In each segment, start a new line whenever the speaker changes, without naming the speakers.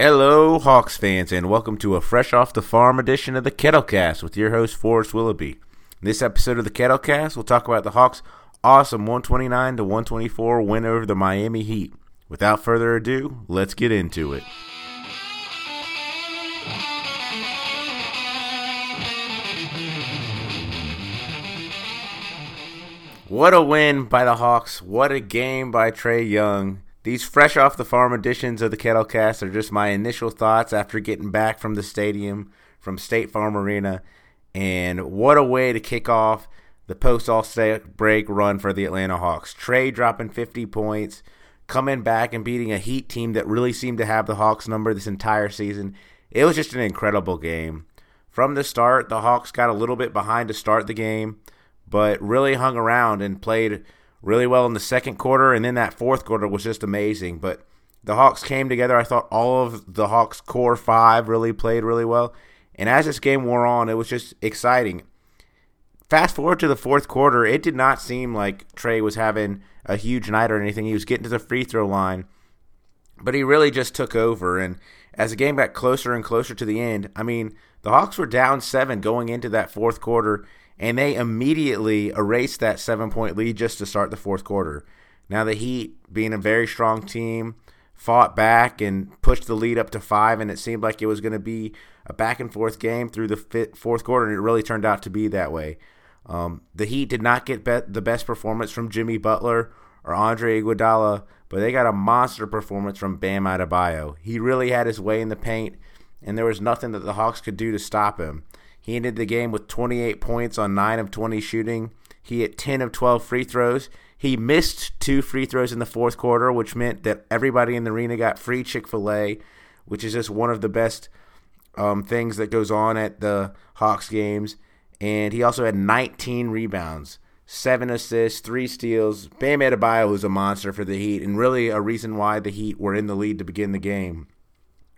Hello, Hawks fans, and welcome to a fresh off the farm edition of the Kettlecast with your host Forrest Willoughby. In this episode of the Kettlecast, we'll talk about the Hawks' awesome 129 to 124 win over the Miami Heat. Without further ado, let's get into it. What a win by the Hawks. What a game by Trae Young. These fresh off the farm editions of the Kettlecast are just my initial thoughts after getting back from the stadium from State Farm Arena. And what a way to kick off the post All Star break run for the Atlanta Hawks. Trae dropping 50 points, coming back and beating a Heat team that really seemed to have the Hawks number this entire season. It was just an incredible game. From the start, the Hawks got a little bit behind to start the game, but really hung around and played really well in the second quarter, and then that fourth quarter was just amazing. But the Hawks came together. I thought all of the Hawks' core five really played really well. And as this game wore on, it was just exciting. Fast forward to the fourth quarter, it did not seem like Trae was having a huge night or anything. He was getting to the free throw line, but he really just took over. And as the game got closer and closer to the end, I mean, the Hawks were down seven going into that fourth quarter, and they immediately erased that seven point lead just to start the fourth quarter. Now, the Heat, being a very strong team, fought back and pushed the lead up to five, and it seemed like it was going to be a back and forth game through the fifth, fourth quarter, and it really turned out to be that way. Um, the Heat did not get be- the best performance from Jimmy Butler or Andre Iguodala, but they got a monster performance from Bam Adebayo. He really had his way in the paint, and there was nothing that the Hawks could do to stop him. He ended the game with 28 points on 9 of 20 shooting. He hit 10 of 12 free throws. He missed two free throws in the fourth quarter, which meant that everybody in the arena got free Chick fil A, which is just one of the best um, things that goes on at the Hawks games. And he also had 19 rebounds, seven assists, three steals. Bam Adebayo was a monster for the Heat, and really a reason why the Heat were in the lead to begin the game,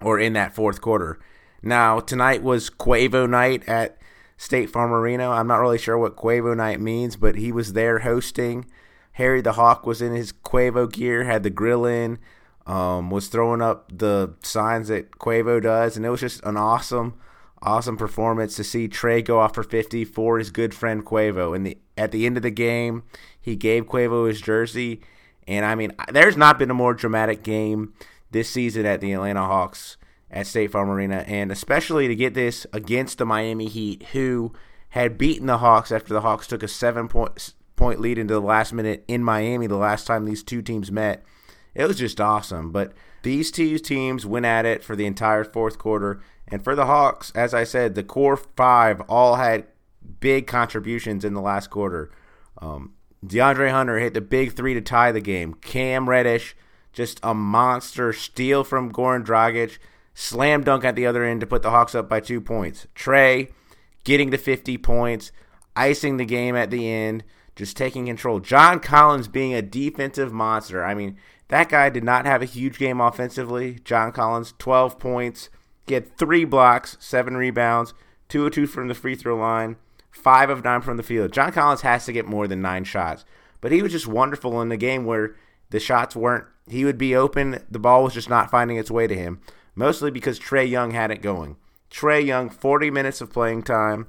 or in that fourth quarter. Now, tonight was Quavo night at State Farm Arena. I'm not really sure what Quavo night means, but he was there hosting. Harry the Hawk was in his Quavo gear, had the grill in, um, was throwing up the signs that Quavo does, and it was just an awesome, awesome performance to see Trae go off for 50 for his good friend Quavo. And the, at the end of the game, he gave Quavo his jersey, and I mean, there's not been a more dramatic game this season at the Atlanta Hawks at State Farm Arena, and especially to get this against the Miami Heat, who had beaten the Hawks after the Hawks took a seven point point lead into the last minute in Miami the last time these two teams met. It was just awesome. But these two teams went at it for the entire fourth quarter. And for the Hawks, as I said, the core five all had big contributions in the last quarter. Um, DeAndre Hunter hit the big three to tie the game. Cam Reddish, just a monster steal from Goran Dragic slam dunk at the other end to put the Hawks up by two points. Trae getting to 50 points, icing the game at the end, just taking control. John Collins being a defensive monster. I mean, that guy did not have a huge game offensively. John Collins, 12 points. Had three blocks, seven rebounds, two of two from the free throw line, five of nine from the field. John Collins has to get more than nine shots. But he was just wonderful in the game where the shots weren't, he would be open, the ball was just not finding its way to him mostly because Trae Young had it going. Trae Young, 40 minutes of playing time,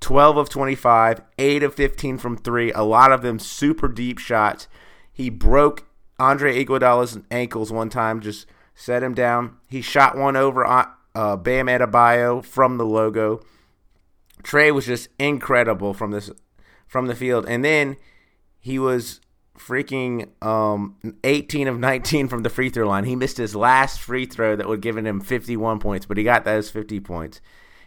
12 of 25, 8 of 15 from 3, a lot of them super deep shots. He broke Andre Iguodala's ankles one time, just set him down. He shot one over uh, uh Bam Adebayo from the logo. Trae was just incredible from this from the field, and then he was freaking um, 18 of 19 from the free throw line. He missed his last free throw that would have given him 51 points, but he got those 50 points.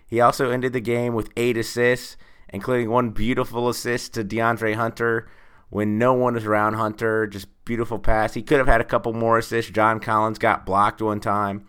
He also ended the game with eight assists, including one beautiful assist to DeAndre Hunter when no one was around Hunter. Just beautiful pass. He could have had a couple more assists. John Collins got blocked one time.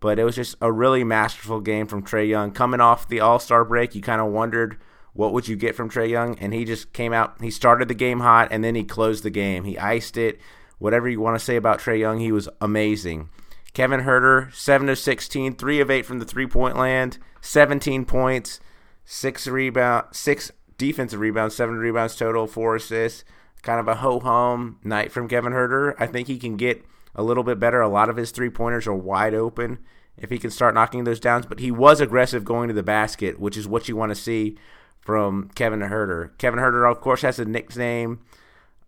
But it was just a really masterful game from Trae Young. Coming off the All Star break, you kind of wondered – what would you get from Trae Young? And he just came out, he started the game hot, and then he closed the game. He iced it. Whatever you want to say about Trae Young, he was amazing. Kevin Huerter, 7 of 16, 3 of 8 from the three point land, 17 points, 6 rebound, 6 defensive rebounds, 7 rebounds total, 4 assists. Kind of a ho hum night from Kevin Huerter. I think he can get a little bit better. A lot of his three pointers are wide open, if he can start knocking those downs. But he was aggressive going to the basket, which is what you want to see from Kevin Huerter. Kevin Huerter, of course, has a nickname,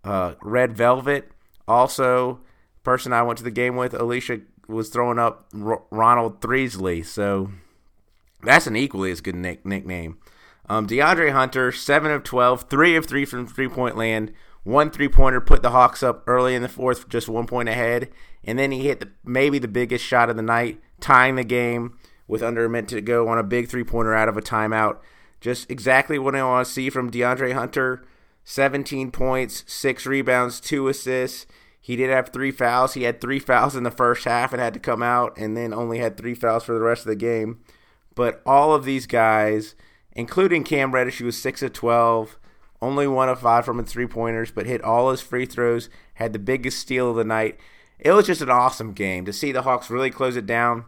uh, Red Velvet. Also, person I went to the game with, Alicia, was throwing up R- Ronald Threesley. So that's an equally as good nick- nickname. Um, DeAndre Hunter, 7 of 12, 3 of 3 from three point land, one three pointer, put the Hawks up early in the fourth, just one point ahead. And then he hit the, maybe the biggest shot of the night, tying the game with under a minute to go on a big three pointer out of a timeout. Just exactly what I want to see from DeAndre Hunter 17 points, 6 rebounds, 2 assists. He did have three fouls. He had three fouls in the first half and had to come out, and then only had three fouls for the rest of the game. But all of these guys, including Cam Reddish, who was 6 of 12, only one of five from his three pointers, but hit all his free throws, had the biggest steal of the night. It was just an awesome game to see the Hawks really close it down.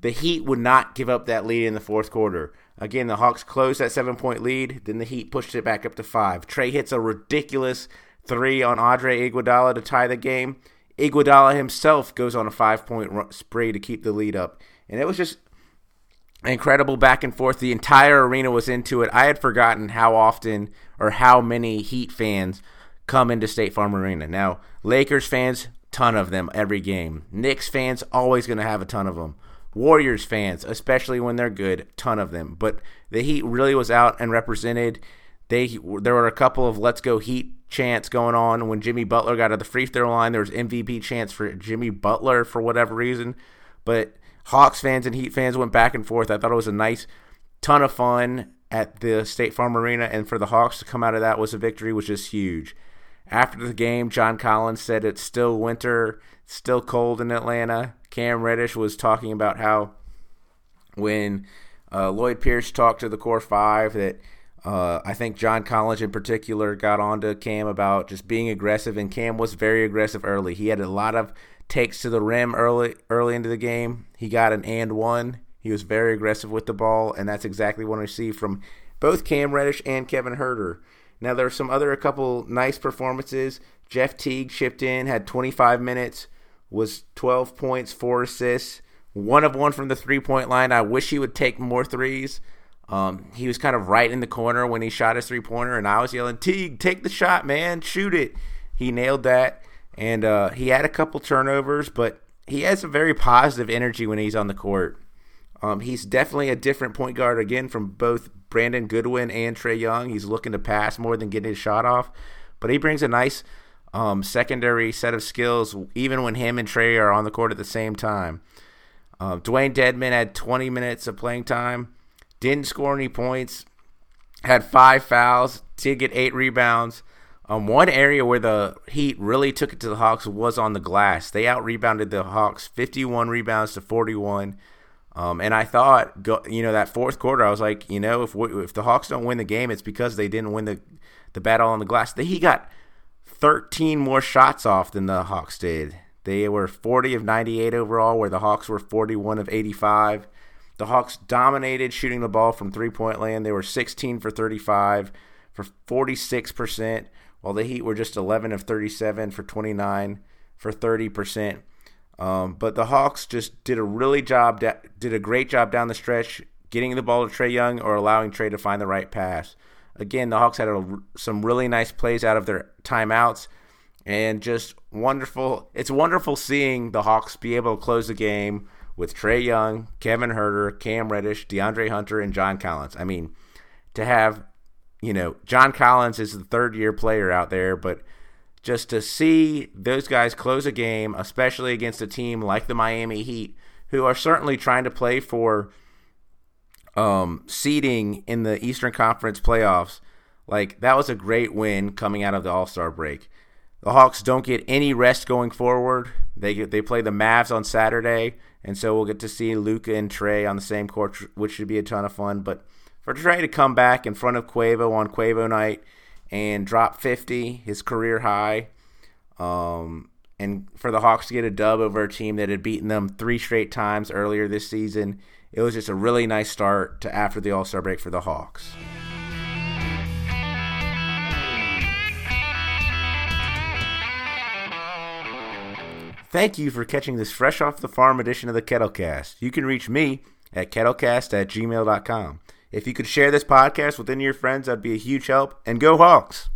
The Heat would not give up that lead in the fourth quarter. Again, the Hawks closed that seven point lead. Then the Heat pushed it back up to five. Trae hits a ridiculous three on Andre Iguodala to tie the game. Iguodala himself goes on a five point spree to keep the lead up. And it was just incredible back and forth. The entire arena was into it. I had forgotten how often or how many Heat fans come into State Farm Arena. Now, Lakers fans, ton of them every game. Knicks fans, always going to have a ton of them. Warriors fans, especially when they're good, ton of them. But the Heat really was out and represented. They there were a couple of "Let's go Heat" chants going on when Jimmy Butler got to the free throw line. There was MVP chants for Jimmy Butler for whatever reason. But Hawks fans and Heat fans went back and forth. I thought it was a nice ton of fun at the State Farm Arena, and for the Hawks to come out of that was a victory, which is huge. After the game, John Collins said it's still winter, still cold in Atlanta. Cam Reddish was talking about how when uh, Lloyd Pierce talked to the core five that uh, I think John Collins in particular got onto Cam about just being aggressive, and Cam was very aggressive early. He had a lot of takes to the rim early early into the game. He got an and one. He was very aggressive with the ball, and that's exactly what I see from both Cam Reddish and Kevin Huerter. Now there are some other a couple nice performances. Jeff Teague chipped in, had 25 minutes was 12 points, four assists, one of one from the three point line. I wish he would take more threes. Um, he was kind of right in the corner when he shot his three pointer, and I was yelling, Teague, take the shot, man, shoot it. He nailed that, and uh, he had a couple turnovers, but he has a very positive energy when he's on the court. Um, he's definitely a different point guard again from both Brandon Goodwin and Trae Young. He's looking to pass more than getting his shot off, but he brings a nice um, secondary set of skills, even when him and Trae are on the court at the same time. Uh, Dewayne Dedmon had 20 minutes of playing time, didn't score any points, had five fouls, did get eight rebounds. Um, one area where the Heat really took it to the Hawks was on the glass. They out rebounded the Hawks 51 rebounds to 41. Um, and I thought, you know, that fourth quarter, I was like, you know, if we, if the Hawks don't win the game, it's because they didn't win the the battle on the glass. The, he got 13 more shots off than the Hawks did. They were 40 of 98 overall, where the Hawks were 41 of 85. The Hawks dominated shooting the ball from three point land. They were 16 for 35 for 46%, while the Heat were just 11 of 37 for 29 for 30%. Um, but the Hawks just did a really job, did a great job down the stretch, getting the ball to Trae Young or allowing Trae to find the right pass. Again, the Hawks had a, some really nice plays out of their timeouts and just wonderful. It's wonderful seeing the Hawks be able to close the game with Trae Young, Kevin Huerter, Cam Reddish, DeAndre Hunter, and John Collins. I mean, to have, you know, John Collins is the third year player out there, but just to see those guys close a game, especially against a team like the Miami Heat, who are certainly trying to play for um, seeding in the Eastern Conference playoffs, like that was a great win coming out of the All Star break. The Hawks don't get any rest going forward. They get, they play the Mavs on Saturday, and so we'll get to see Luka and Trae on the same court, which should be a ton of fun. But for Trae to come back in front of Quavo on Quavo night and drop 50, his career high, um, and for the Hawks to get a dub over a team that had beaten them three straight times earlier this season it was just a really nice start to after the All Star break for the Hawks. Thank you for catching this fresh off the farm edition of the Kettlecast. You can reach me at kettlecast at gmail.com. If you could share this podcast with any of your friends, that'd be a huge help. And go Hawks!